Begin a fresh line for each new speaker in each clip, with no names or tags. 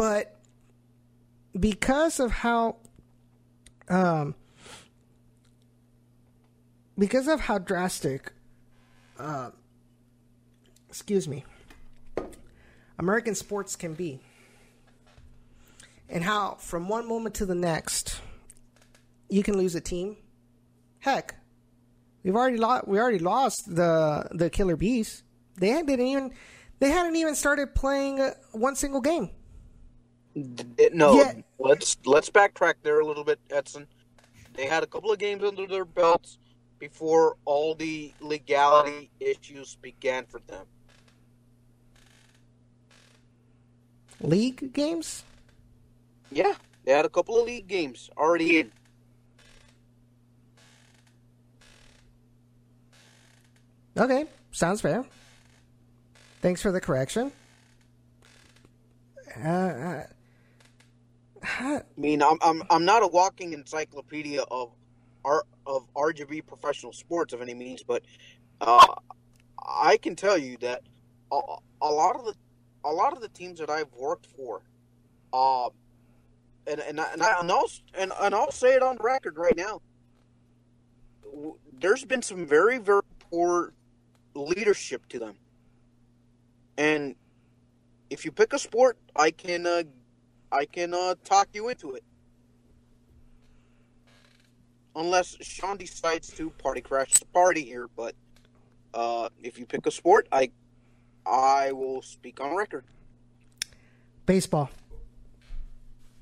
but because of how um because of how drastic uh, excuse me American sports can be and how from one moment to the next you can lose a team heck we've already lost we already lost the the killer bees. They didn't even they hadn't even started playing one single game
no,
Yeah.
let's let's backtrack there a little bit, Edson. They had a couple of games under their belts before all the legality issues began for them.
league games
Yeah, they had a couple of league games already in.
Okay, sounds fair. Thanks for the correction. Uh, uh,
I mean, I'm I'm I'm not a walking encyclopedia of art of RGV professional sports of any means, but uh, I can tell you that a, a lot of the a lot of the teams that I've worked for, uh, and and I, and, I, and I'll and, and I'll say it on record right now. There's been some very very poor leadership to them, and if you pick a sport, I can uh, I can uh, talk you into it. Unless Sean decides to party crash the party here, but uh, if you pick a sport, I I will speak on record.
baseball.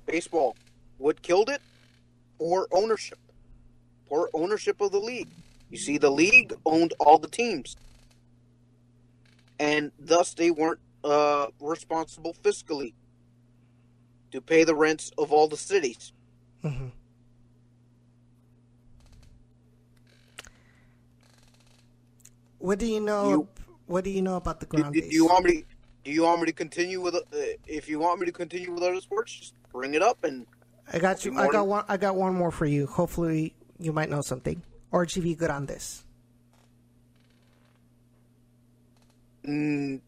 Baseball. What killed it? Poor ownership. Poor ownership of the league. You see, the league owned all the teams, and thus they weren't uh, responsible fiscally to pay the rents of all the cities.
hmm What do you know?
You-
what do you know about the ground
do
base?
you want me? To, do you want me to continue with? Uh, if you want me to continue with other sports, just bring it up and
I got you. I got one. I got one more for you. Hopefully, you might know something. Or GV good on this.
Mm,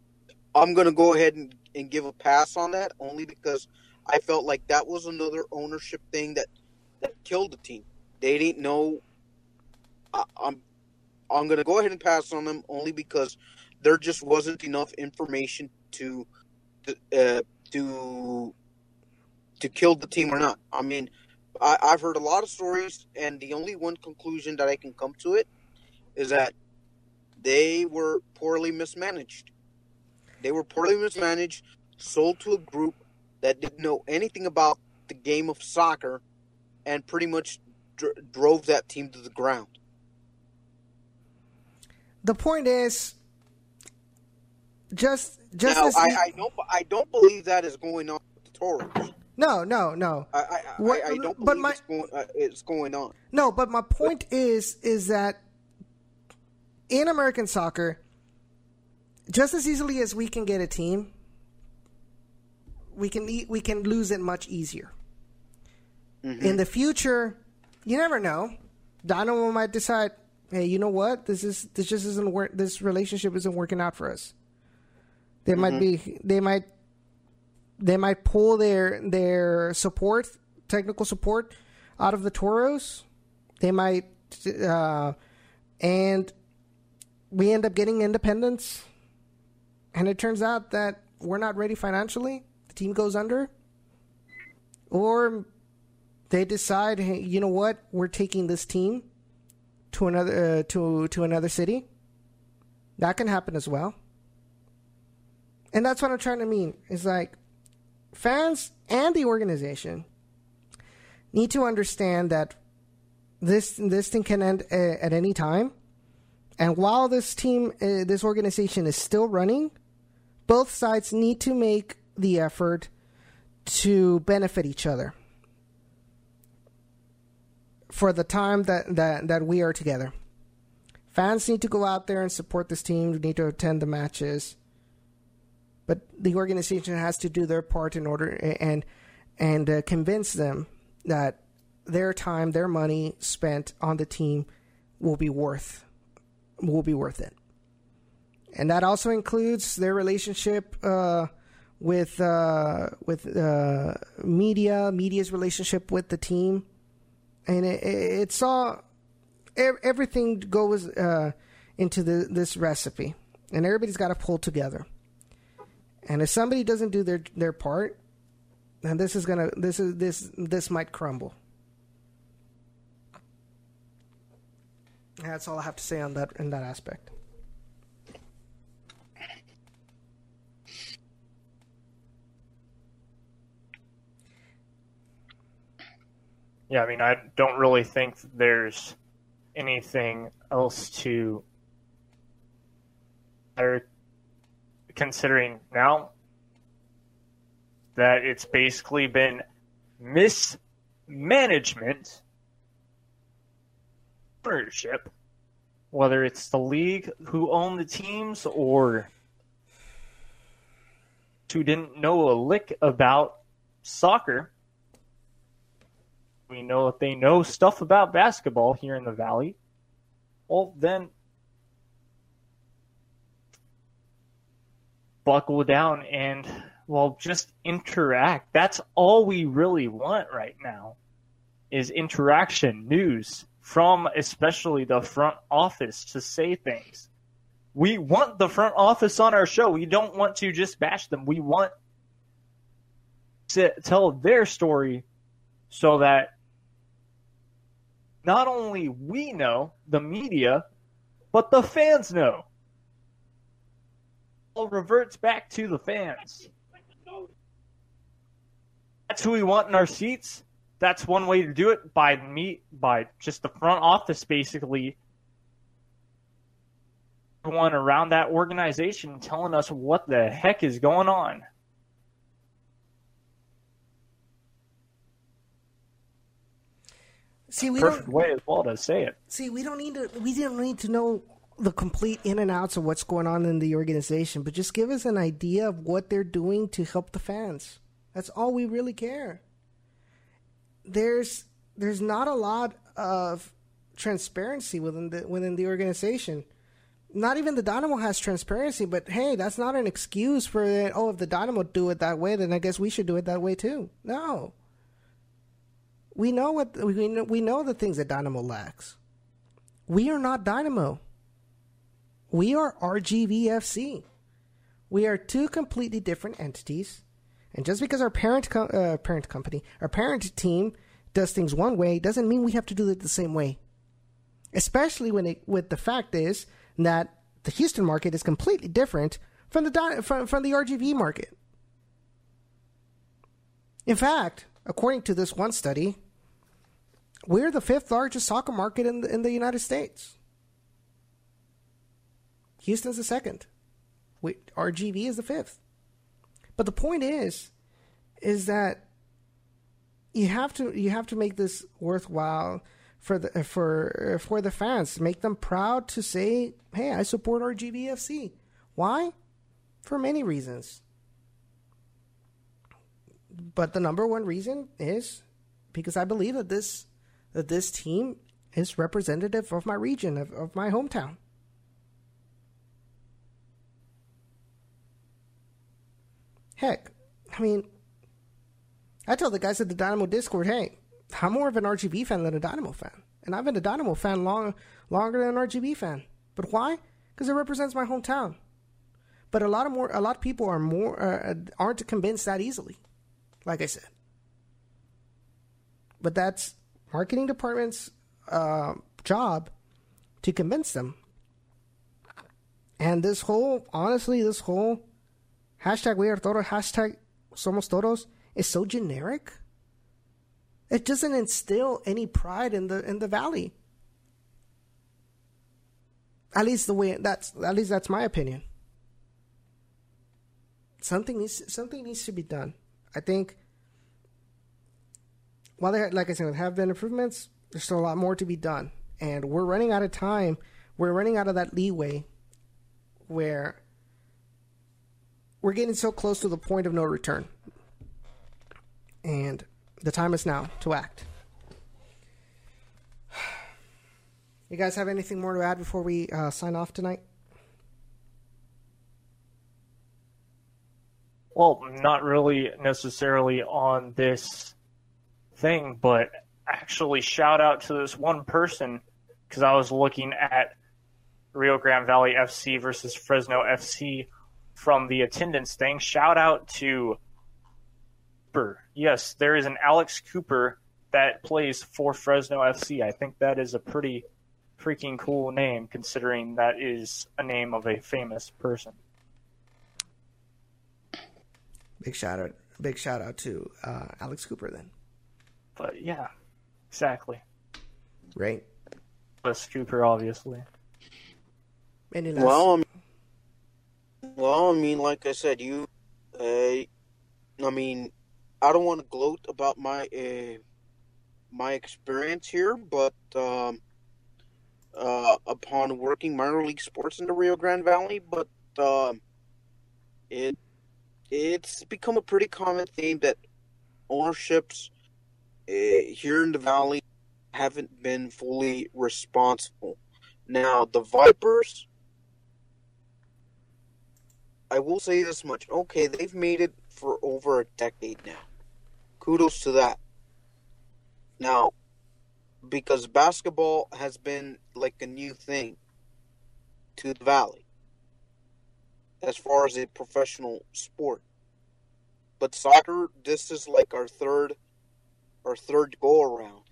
I'm gonna go ahead and, and give a pass on that only because I felt like that was another ownership thing that that killed the team. They didn't know. I, I'm I'm gonna go ahead and pass on them only because there just wasn't enough information to uh, to to kill the team or not. I mean, I, I've heard a lot of stories, and the only one conclusion that I can come to it is that they were poorly mismanaged. They were poorly mismanaged, sold to a group that didn't know anything about the game of soccer, and pretty much dr- drove that team to the ground.
The point is, just just
now,
as
I,
the-
I don't, I don't believe that is going on with the Toros.
no, no, no,
I, I,
What-
I, I don't
but
believe
my-
it's, going, uh, it's going on.
no. But my point is, is that in American soccer, just as easily as we can get a team, we can e- we can lose it much easier. In the future, you never know. Dynamo might decide, hey, you know what? This is this just isn't work. This relationship isn't working out for us. They might be. They might. They might pull their their support, technical support, out of the Toros. They might, uh, and we end up getting independence. And it turns out that we're not ready financially. Team goes under, or they decide, hey, you know what? We're taking this team to another uh, to to another city. That can happen as well. And that's what I'm trying to mean. Is like fans and the organization need to understand that this this thing can end uh, at any time. And while this team, uh, this organization is still running, both sides need to make the effort to benefit each other for the time that, that, that we are together. Fans need to go out there and support this team, we need to attend the matches. But the organization has to do their part in order and and uh, convince them that their time, their money spent on the team will be worth will be worth it. And that also includes their relationship uh, with uh, with uh, media, media's relationship with the team, and it, it saw everything goes uh, into the, this recipe, and everybody's got to pull together. And if somebody doesn't do their their part, then this is gonna this is this this might crumble. That's all I have to say on that in that aspect.
Yeah, I mean, I don't really think there's anything else to or considering now that it's basically been mismanagement ownership whether it's the league who own the teams or who didn't know a lick about soccer we know that they know stuff about basketball here in the Valley, well, then buckle down and, well, just interact. That's all we really want right now is interaction, news from especially the front office to say things. We want the front office on our show. We don't want to just bash them. We want to tell their story so that not only we know, the media, but the fans know. All reverts back to the fans. That's who we want in our seats. That's one way to do it by me by just the front office basically everyone around that organization telling us what the heck is going on.
See, we
perfect
don't,
way as well to say it.
See, we don't need to. We don't need to know the complete in and outs of what's going on in the organization, but just give us an idea of what they're doing to help the fans. That's all we really care. There's there's not a lot of transparency within the within the organization. Not even the Dynamo has transparency, but hey, that's not an excuse for it. Oh, if the Dynamo do it that way, then I guess we should do it that way too. No, we know what we know, we know the things that Dynamo lacks. We are not Dynamo. We are RGVFC. We are two completely different entities. And just because our parent co- uh, parent company, our parent team does things one way doesn't mean we have to do it the same way. Especially when it with the fact is that the Houston market is completely different from the from, from the RGV market. In fact, according to this one study, we're the fifth largest soccer market in the, in the United States. Houston's the second. We, RGV is the fifth. But the point is, is that you have to you have to make this worthwhile for the for for the fans. Make them proud to say, "Hey, I support RGVFC." Why? For many reasons. But the number one reason is because I believe that this that this team is representative of my region, of, of my hometown. Heck, I mean, I tell the guys at the Dynamo Discord, hey, I'm more of an RGV fan than a Dynamo fan. And I've been a Dynamo fan long, longer than an RGV fan. But why? Because it represents my hometown. But a lot of more, a lot of people are more uh, aren't convinced that easily. Like I said, but that's marketing department's uh, job to convince them. And this whole, honestly, this whole hashtag we are todos, hashtag somos todos is so generic. It doesn't instill any pride in the in the valley. At least the way that's at least that's my opinion. Something needs something needs to be done. I think while there, like I said, have been improvements, there's still a lot more to be done, and we're running out of time. We're running out of that leeway where we're getting so close to the point of no return, and the time is now to act. You guys have anything more to add before we uh, sign off tonight?
well, not really necessarily on this thing, but actually shout out to this one person because I was looking at Rio Grande Valley FC versus Fresno FC from the attendance thing. Shout out to Cooper. Yes, there is an Alex Cooper that plays for Fresno FC. I think that is a pretty freaking cool name considering that is a name of a famous person.
Big shout out, big shout out to uh, Alex Cooper then.
But yeah, exactly.
Right.
Alex Cooper, obviously.
Any last?
Well, I mean, well, I mean, like I said, you, uh, I mean, I don't want to gloat about my uh, my experience here, but um, uh, upon working minor league sports in the Rio Grande Valley, but um, it it's become a pretty common theme that ownerships Eh, here in the valley haven't been fully responsible. Now, the Vipers, I will say this much. Okay, they've made it for over a decade now. Kudos to that. Now, because basketball has been like a new thing to the valley as far as a professional sport. But soccer, this is like our third our third go around.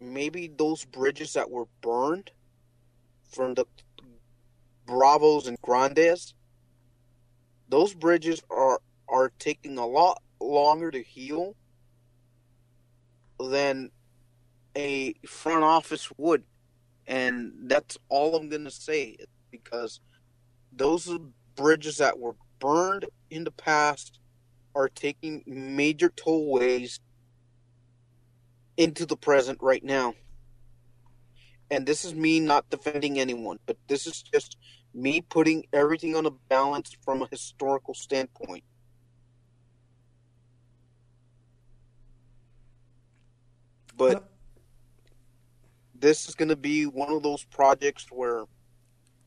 Maybe those bridges that were burned from the Bravos and Grandes, those bridges are are taking a lot longer to heal than a front office would. And that's all I'm going to say because those bridges that were burned in the past are taking major tollways into the present right now. And this is me not defending anyone, but this is just me putting everything on a balance from a historical standpoint. But this is going to be one of those projects where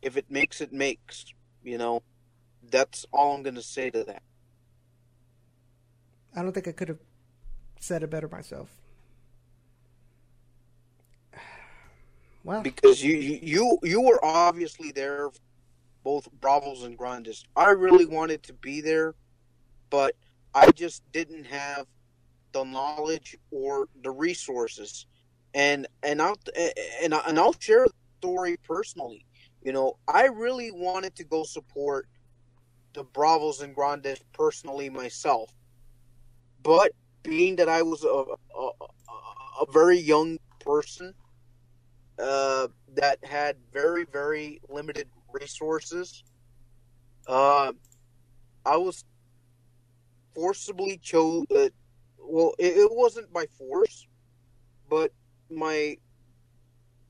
if it makes, it makes. You know, that's all I'm going to say to that.
I don't think I could have said it better myself. Well,
because you you you were obviously there, both Bravos and Grandes. I really wanted to be there, but I just didn't have the knowledge or the resources. And and I'll and, and I'll share the story personally. You know, I really wanted to go support the Bravos and Grandes personally myself, but being that I was a a, a very young person uh, that had very very limited resources, uh, I was forcibly chose. Uh, well, it, it, wasn't by force, but my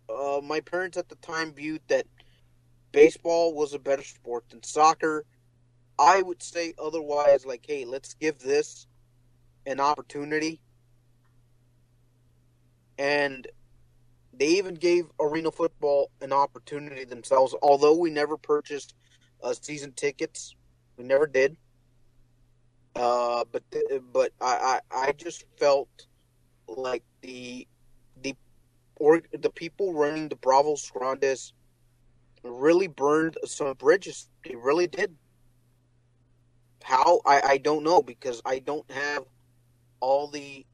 uh, my parents at the time viewed that baseball was a better sport than soccer. I would say otherwise, like, hey, let's give this an opportunity. And they even gave arena football an opportunity themselves, although we never purchased uh, season tickets. We never did. Uh, but but I, I, I just felt like the the or the people running the Bravos Grandes really burned some bridges. They really did. How I, I don't know because I don't have all the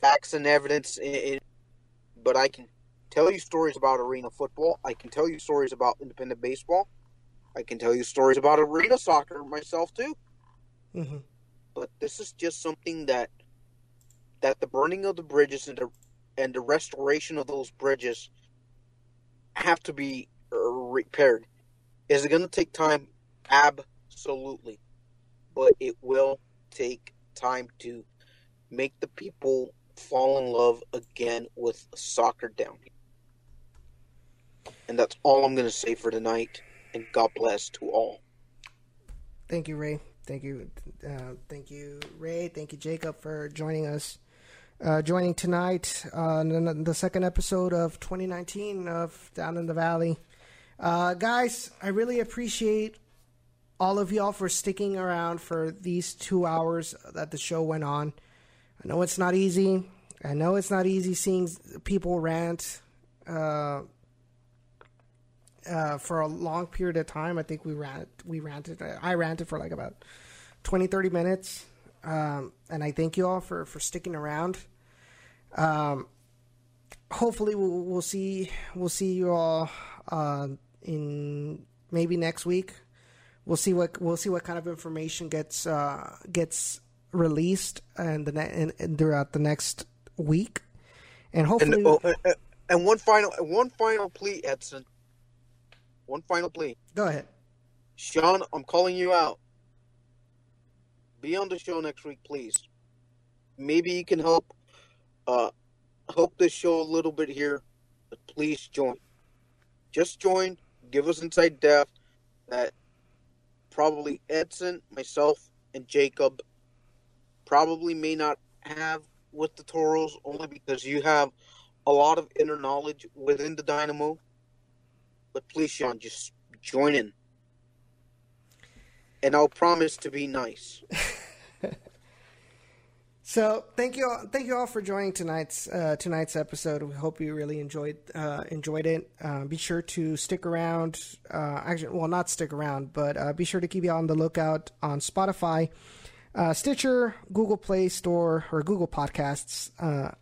facts and evidence in, but I can tell you stories about arena football. I can tell you stories about independent baseball. I can tell you stories about arena soccer myself too. Mm-hmm. But this is just something that that the burning of the bridges and the and the restoration of those bridges have to be repaired. Is it going to take time? Absolutely, but it will take time to make the people fall in love again with soccer down here. And that's all I'm going to say for tonight. And God bless to all.
Thank you, Rey. Thank you, uh, thank you, Rey. Thank you, Jacob, for joining us. Uh, joining tonight on uh, the second episode of 2019 of Down in the Valley. Uh, guys, I really appreciate all of y'all for sticking around for these two hours that the show went on. I know it's not easy. I know it's not easy seeing people rant uh, uh, for a long period of time. I think we rant, we ranted. I ranted for like about 20, 30 minutes. Um, and I thank you all for, for sticking around. Um, hopefully we'll, we'll see we'll see you all uh, in maybe next week. We'll see what we'll see what kind of information gets uh, gets released and the ne- and, throughout the next week, and hopefully.
And, oh, and one final one final plea, Edson. One final plea.
Go ahead,
Sean. I'm calling you out. Be on the show next week, please. Maybe you can help uh, help this show a little bit here. But please join. Just join. Give us inside depth that probably Edson, myself, and Jacob probably may not have with the Toros only because you have a lot of inner knowledge within the Dynamo. But please, Sean, just join in. And I'll promise to be nice.
So thank you, all, thank you all for joining tonight's uh, tonight's episode. We hope you really enjoyed uh, enjoyed it. Uh, be sure to stick around. Uh, actually, well, not stick around, but uh, be sure to keep you on the lookout on Spotify, uh, Stitcher, Google Play Store or Google Podcasts,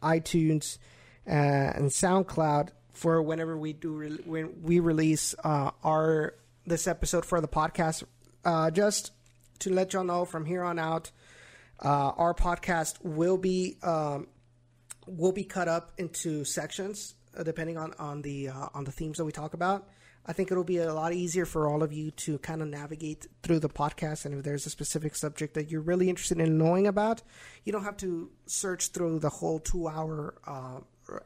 iTunes, and SoundCloud for whenever we do re- when we release our this episode for the podcast. just to let y'all know from here on out. Uh, our podcast will be um, will be cut up into sections uh, depending on on the uh, on the themes that we talk about. I think it'll be a lot easier for all of you to kind of navigate through the podcast. And if there's a specific subject that you're really interested in knowing about, you don't have to search through the whole two hour uh,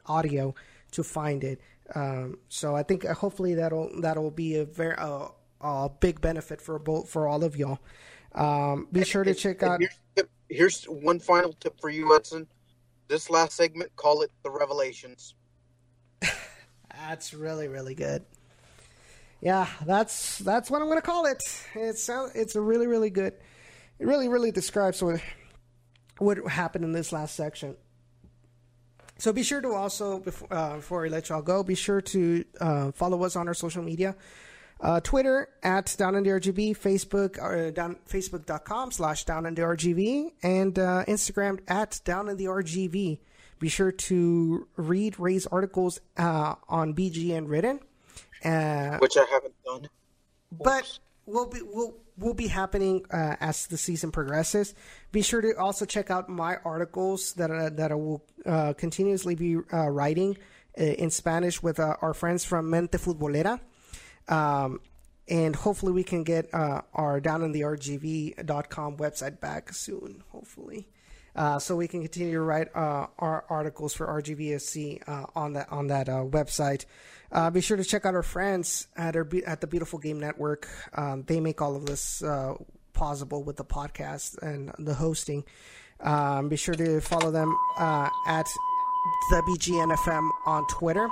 audio to find it. Um, so I think uh, hopefully that'll that'll be a very uh, a big benefit for both for all of y'all. Um, be sure to check out
here's one final tip for you, Edson. This last segment, call it the revelations.
that's really really good. Yeah, that's that's what I'm going to call it. It's it's a really really good. It really really describes what what happened in this last section. So be sure to also before uh, before we let y'all go, be sure to uh, follow us on our social media. Uh, Twitter at Down the RGV, Facebook uh, down Facebook.com slash Down the RGV, and uh, Instagram at Down in the RGV. Be sure to read Rey's articles uh, on BGN Written,
uh, which I haven't done.
But will be will will be happening uh, as the season progresses. Be sure to also check out my articles that uh, that I will uh, continuously be uh, writing in Spanish with our friends from Mente Futbolera. Um, and hopefully we can get uh, our down in the rgv.com website back soon hopefully uh, so we can continue to write uh, our articles for rgvfc uh, on that on that uh, website uh, be sure to check out our friends at our, at the beautiful game network um, they make all of this possible with the podcast and the hosting um, be sure to follow them at the bgnfm on twitter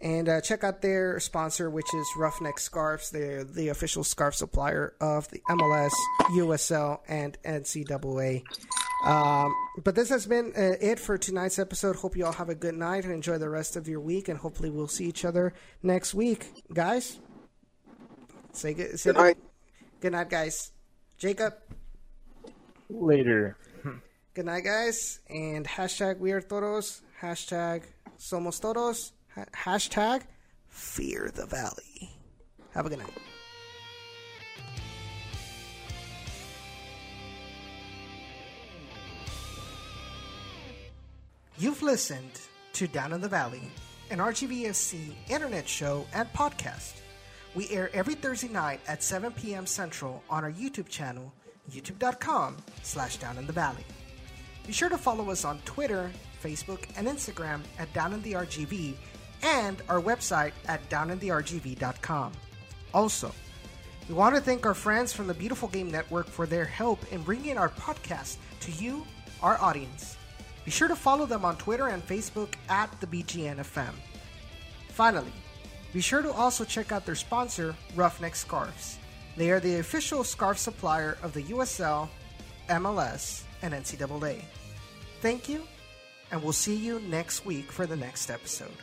and check out their sponsor, which is Roughneck Scarves. They're the official scarf supplier of the MLS, USL, and NCAA. Um, but this has been uh, it for tonight's episode. Hope you all have a good night and enjoy the rest of your week. And hopefully, we'll see each other next week, guys. Say good. Say
good night.
Good night, guys. Jacob.
Later.
good night, guys. And hashtag we are todos. Hashtag somos todos hashtag fear the valley. Have a good night. You've listened to Down in the Valley, an RGVFC internet show and podcast. We air every Thursday night at 7 p.m. Central on our YouTube channel, youtube.com slash down in the valley. Be sure to follow us on Twitter, Facebook, and Instagram at Down in the RGV and our website at downintheRGV.com. Also, we want to thank our friends from the Beautiful Game Network for their help in bringing our podcast to you, our audience. Be sure to follow them on Twitter and Facebook at the BGNFM. Finally, be sure to also check out their sponsor, Roughneck Scarves. They are the official scarf supplier of the USL, MLS, and NCAA. Thank you, and we'll see you next week for the next episode.